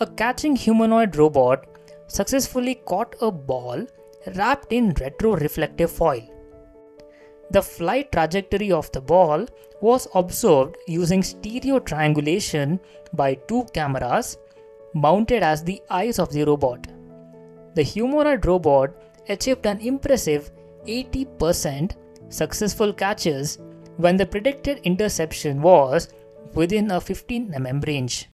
a catching humanoid robot successfully caught a ball wrapped in retroreflective foil. The flight trajectory of the ball was observed using stereo triangulation by two cameras mounted as the eyes of the robot. The humanoid robot achieved an impressive 80% successful catches when the predicted interception was within a 15 mm range.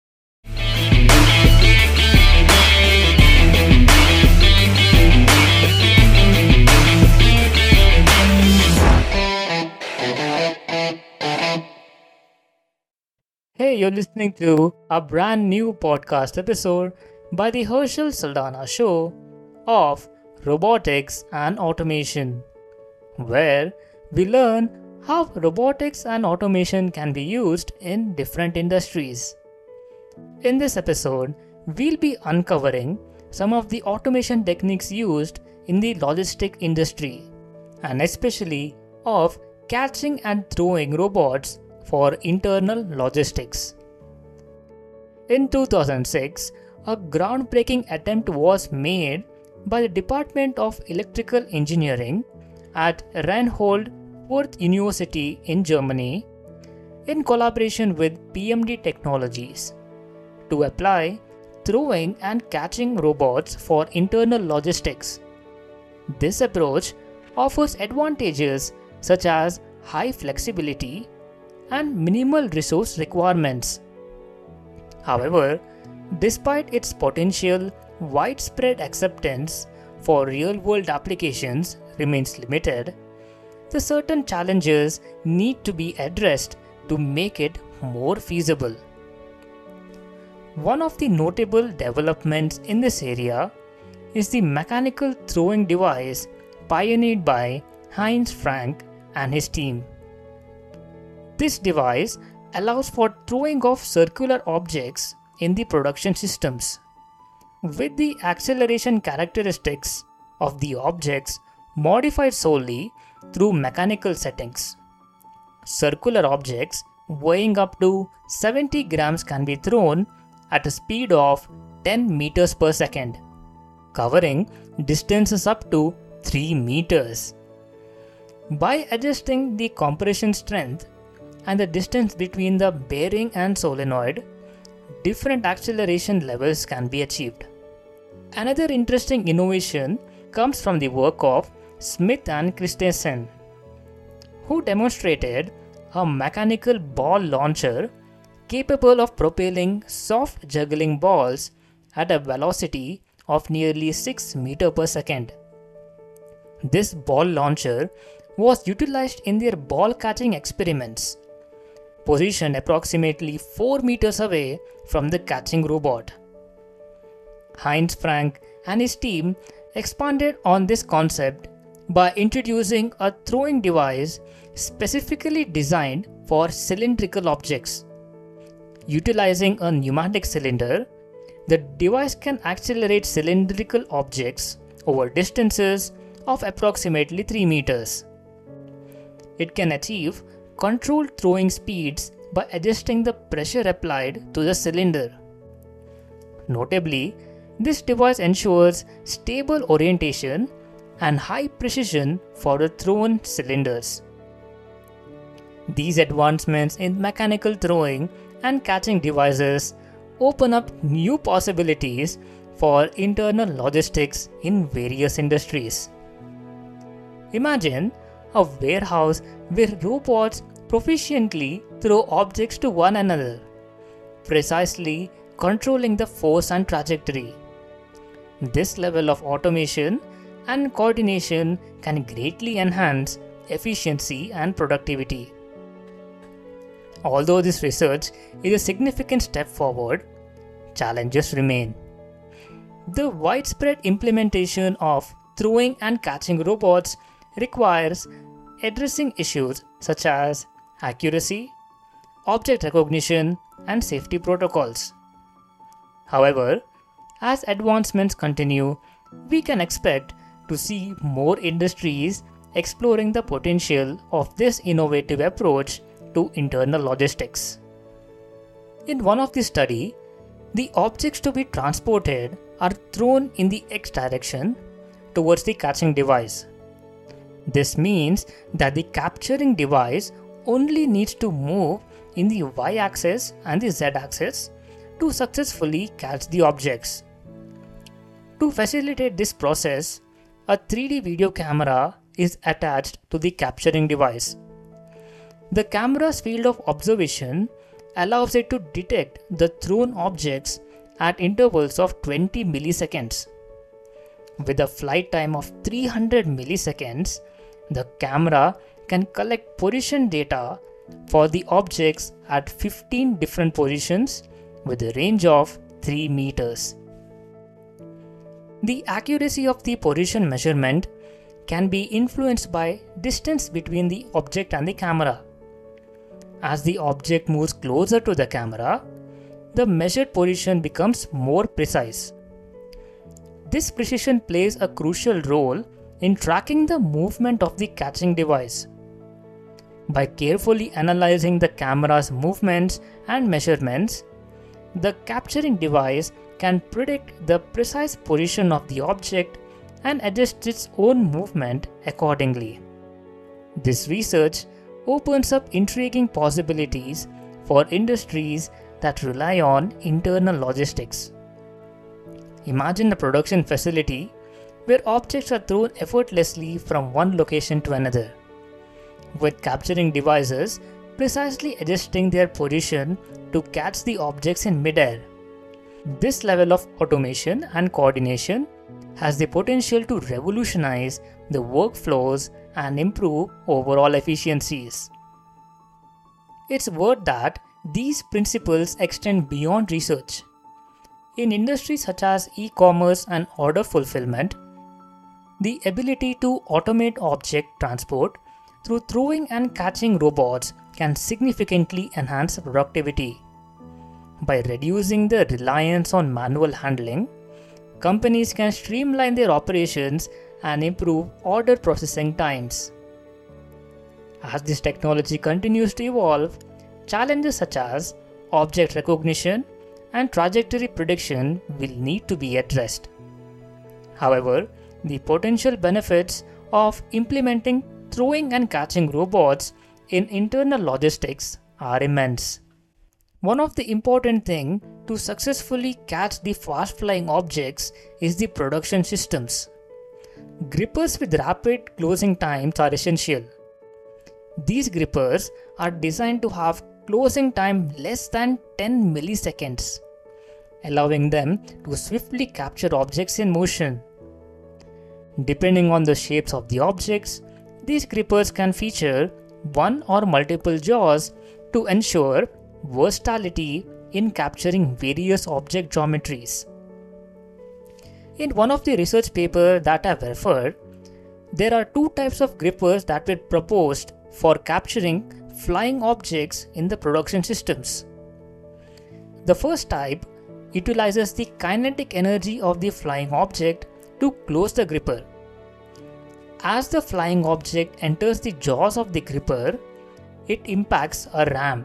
Hey, you're listening to a brand new podcast episode by the Herschelle Saldanha Show of Robotics and Automation, where we learn how robotics and automation can be used in different industries. In this episode, we'll be uncovering some of the automation techniques used in the logistic industry, and especially of catching and throwing robots for internal logistics. In 2006, a groundbreaking attempt was made by the Department of Electrical Engineering at Reinhold Würth University in Germany in collaboration with PMD Technologies to apply throwing and catching robots for internal logistics. This approach offers advantages such as high flexibility and minimal resource requirements. However, despite its potential, widespread acceptance for real world applications remains limited. The certain challenges need to be addressed to make it more feasible. One of the notable developments in this area is the mechanical throwing device pioneered by Heinz Frank and his team. This device allows for throwing of circular objects in the production systems. With the acceleration characteristics of the objects modified solely through mechanical settings. Circular objects weighing up to 70 grams can be thrown at a speed of 10 meters per second, covering distances up to 3 meters. By adjusting the compression strength and the distance between the bearing and solenoid, different acceleration levels can be achieved. Another interesting innovation comes from the work of Smith and Christensen, who demonstrated a mechanical ball launcher capable of propelling soft juggling balls at a velocity of nearly 6 meter per second. This ball launcher was utilized in their ball catching experiments positioned approximately 4 meters away from the catching robot. Heinz Frank and his team expanded on this concept by introducing a throwing device specifically designed for cylindrical objects. Utilizing a pneumatic cylinder, the device can accelerate cylindrical objects over distances of approximately 3 meters. It can achieve controlled throwing speeds by adjusting the pressure applied to the cylinder. Notably, this device ensures stable orientation and high precision for the thrown cylinders. These advancements in mechanical throwing and catching devices open up new possibilities for internal logistics in various industries. Imagine a warehouse where robots proficiently throw objects to one another, precisely controlling the force and trajectory. This level of automation and coordination can greatly enhance efficiency and productivity. Although this research is a significant step forward, challenges remain. The widespread implementation of throwing and catching robots requires addressing issues such as accuracy, object recognition, and safety protocols. However, as advancements continue, we can expect to see more industries exploring the potential of this innovative approach to internal logistics. In one of the study, The objects to be transported are thrown in the x direction towards the catching device. This means that the capturing device only needs to move in the y axis and the z axis to successfully catch the objects. To facilitate this process, a 3D video camera is attached to the capturing device. The camera's field of observation allows it to detect the thrown objects at intervals of 20 milliseconds. With a flight time of 300 milliseconds, the camera can collect position data for the objects at 15 different positions with a range of 3 meters. The accuracy of the position measurement can be influenced by distance between the object and the camera. As the object moves closer to the camera, the measured position becomes more precise. This precision plays a crucial role in tracking the movement of the catching device. By carefully analyzing the camera's movements and measurements, the capturing device can predict the precise position of the object and adjust its own movement accordingly. This research opens up intriguing possibilities for industries that rely on internal logistics. Imagine a production facility where objects are thrown effortlessly from one location to another, with capturing devices precisely adjusting their position to catch the objects in midair. This level of automation and coordination has the potential to revolutionize the workflows and improve overall efficiencies. It's worth that these principles extend beyond research. In industries such as e commerce and order fulfillment, the ability to automate object transport through throwing and catching robots can significantly enhance productivity. By reducing the reliance on manual handling, companies can streamline their operations and improve order processing times. As this technology continues to evolve, challenges such as object recognition and trajectory prediction will need to be addressed. However, the potential benefits of implementing throwing and catching robots in internal logistics are immense. One of the important thing to successfully catch the fast flying objects is the production systems. Grippers with rapid closing times are essential. These grippers are designed to have closing time less than 10 milliseconds, allowing them to swiftly capture objects in motion. Depending on the shapes of the objects, these grippers can feature one or multiple jaws to ensure versatility in capturing various object geometries. In one of the research papers that I've referred, there are two types of grippers that were proposed for capturing flying objects in the production systems. The first type utilizes the kinetic energy of the flying object to close the gripper. As the flying object enters the jaws of the gripper, it impacts a ram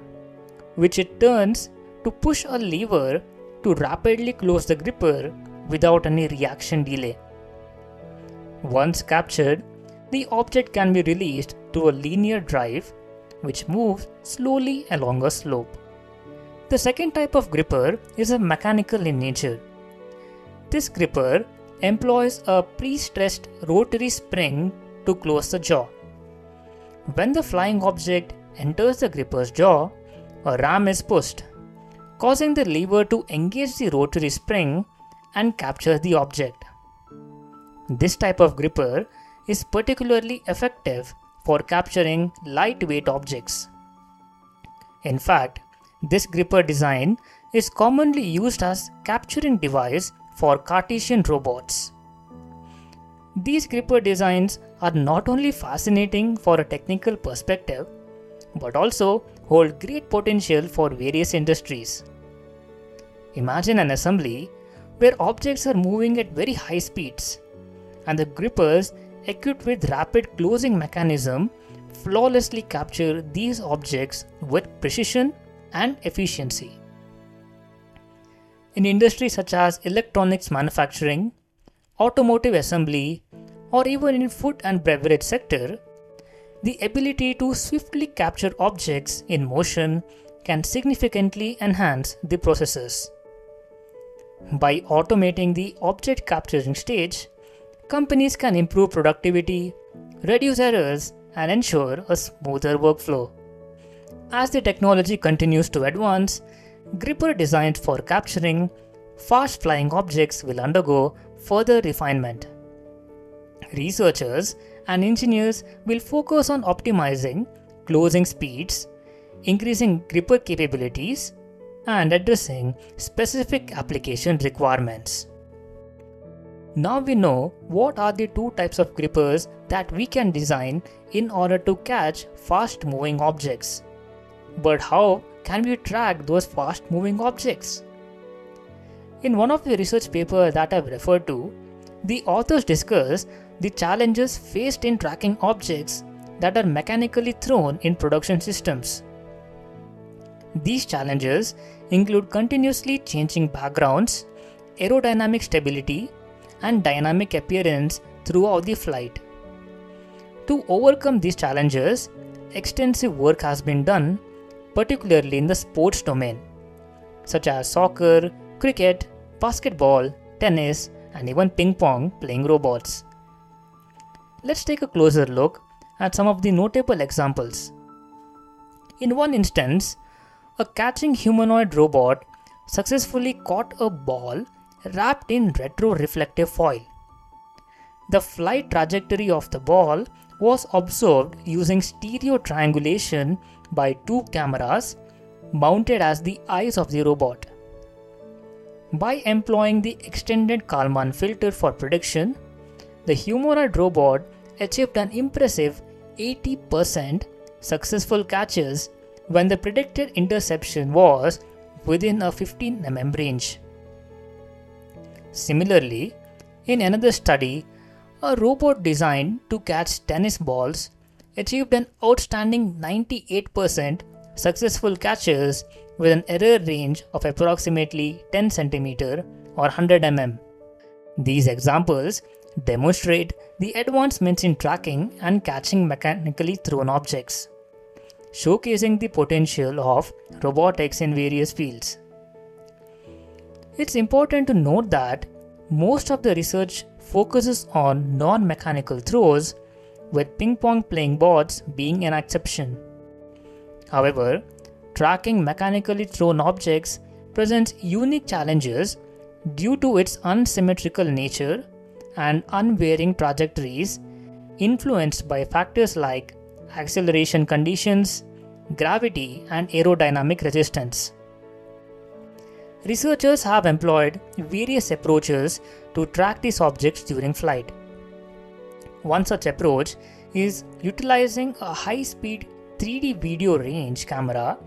which it turns to push a lever to rapidly close the gripper without any reaction delay. Once captured, the object can be released to a linear drive which moves slowly along a slope. The second type of gripper is a mechanical in nature. This gripper employs a pre-stressed rotary spring hmm? to close the jaw. When the flying object enters the gripper's jaw, a ram is pushed, causing the lever to engage the rotary spring and capture the object. This type of gripper is particularly effective for capturing lightweight objects. In fact, this gripper design is commonly used as capturing device for Cartesian robots. These gripper designs are not only fascinating for a technical perspective, but also hold great potential for various industries. Imagine an assembly where objects are moving at very high speeds and the grippers equipped with rapid closing mechanism flawlessly capture these objects with precision and efficiency. In industries such as electronics manufacturing, automotive assembly, or even in food and beverage sector, the ability to swiftly capture objects in motion can significantly enhance the processes. By automating the object capturing stage, companies can improve productivity, reduce errors, and ensure a smoother workflow. As the technology continues to advance, gripper designed for capturing fast flying objects will undergo further refinement. Researchers and engineers will focus on optimizing closing speeds, increasing gripper capabilities, and addressing specific application requirements. Now we know what are the two types of grippers that we can design in order to catch fast moving objects. But how can we track those fast moving objects? In one of the research papers that I've referred to, the authors discuss the challenges faced in tracking objects that are mechanically thrown in production systems. These challenges include continuously changing backgrounds, aerodynamic stability, and dynamic appearance throughout the flight. To overcome these challenges, extensive work has been done, particularly in the sports domain, such as soccer, cricket, basketball, tennis, and even ping pong playing robots. Let's take a closer look at some of the notable examples. In one instance, a catching humanoid robot successfully caught a ball wrapped in retroreflective foil. The flight trajectory of the ball was observed using stereo triangulation by two cameras mounted as the eyes of the robot. By employing the extended Kalman filter for prediction, the humanoid robot achieved an impressive 80% successful catches when the predicted interception was within a 15 mm range. Similarly, in another study, a robot designed to catch tennis balls achieved an outstanding 98% successful catches with an error range of approximately 10 cm or 100 mm. These examples demonstrate the advancements in tracking and catching mechanically thrown objects showcasing the potential of robotics in various fields. It's important to note that most of the research focuses on non mechanical throws, with ping pong playing boards being an exception. However, tracking mechanically thrown objects presents unique challenges due to its unsymmetrical nature and unvarying trajectories influenced by factors like acceleration conditions, gravity, and aerodynamic resistance. Researchers have employed various approaches to track these objects during flight. One such approach is utilizing a high speed 3D video range camera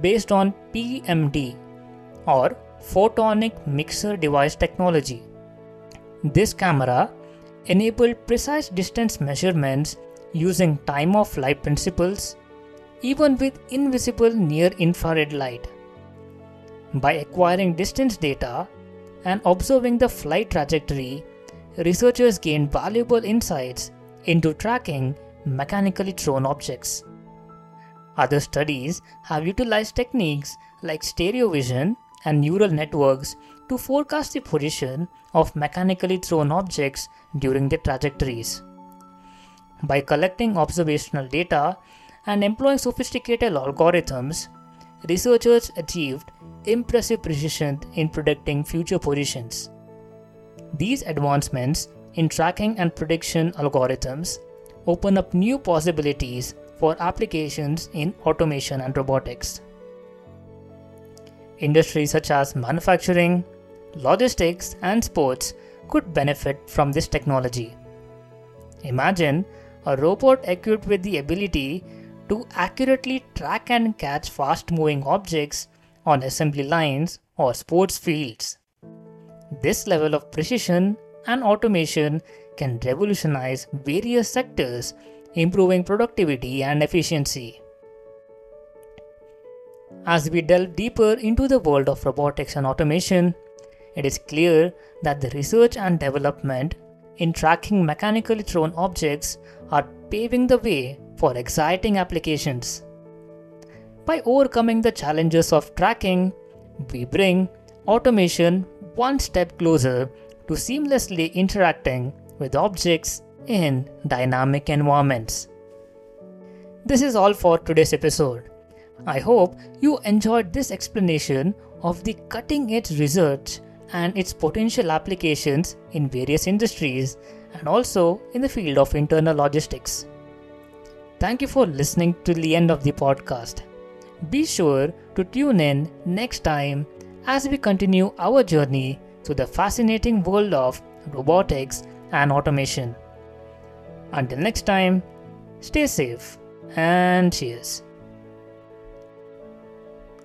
based on PMD or photonic mixer device technology. This camera enabled precise distance measurements using time of flight principles, even with invisible near infrared light. By acquiring distance data and observing the flight trajectory, researchers gained valuable insights into tracking mechanically thrown objects. Other studies have utilized techniques like stereo vision and neural networks to forecast the position of mechanically thrown objects during their trajectories. By collecting observational data and employing sophisticated algorithms, researchers achieved impressive precision in predicting future positions. These advancements in tracking and prediction algorithms open up new possibilities for applications in automation and robotics. Industries such as manufacturing, logistics, and sports could benefit from this technology. Imagine a robot equipped with the ability to accurately track and catch fast moving objects on assembly lines or sports fields. This level of precision and automation can revolutionize various sectors, improving productivity and efficiency. As we delve deeper into the world of robotics and automation, it is clear that the research and development in tracking mechanically thrown objects are paving the way for exciting applications. By overcoming the challenges of tracking, we bring automation one step closer to seamlessly interacting with objects in dynamic environments. This is all for today's episode. I hope you enjoyed this explanation of the cutting edge research and its potential applications in various industries and also in the field of internal logistics. Thank you for listening to the end of the podcast. Be sure to tune in next time as we continue our journey through the fascinating world of robotics and automation. Until next time, stay safe and cheers.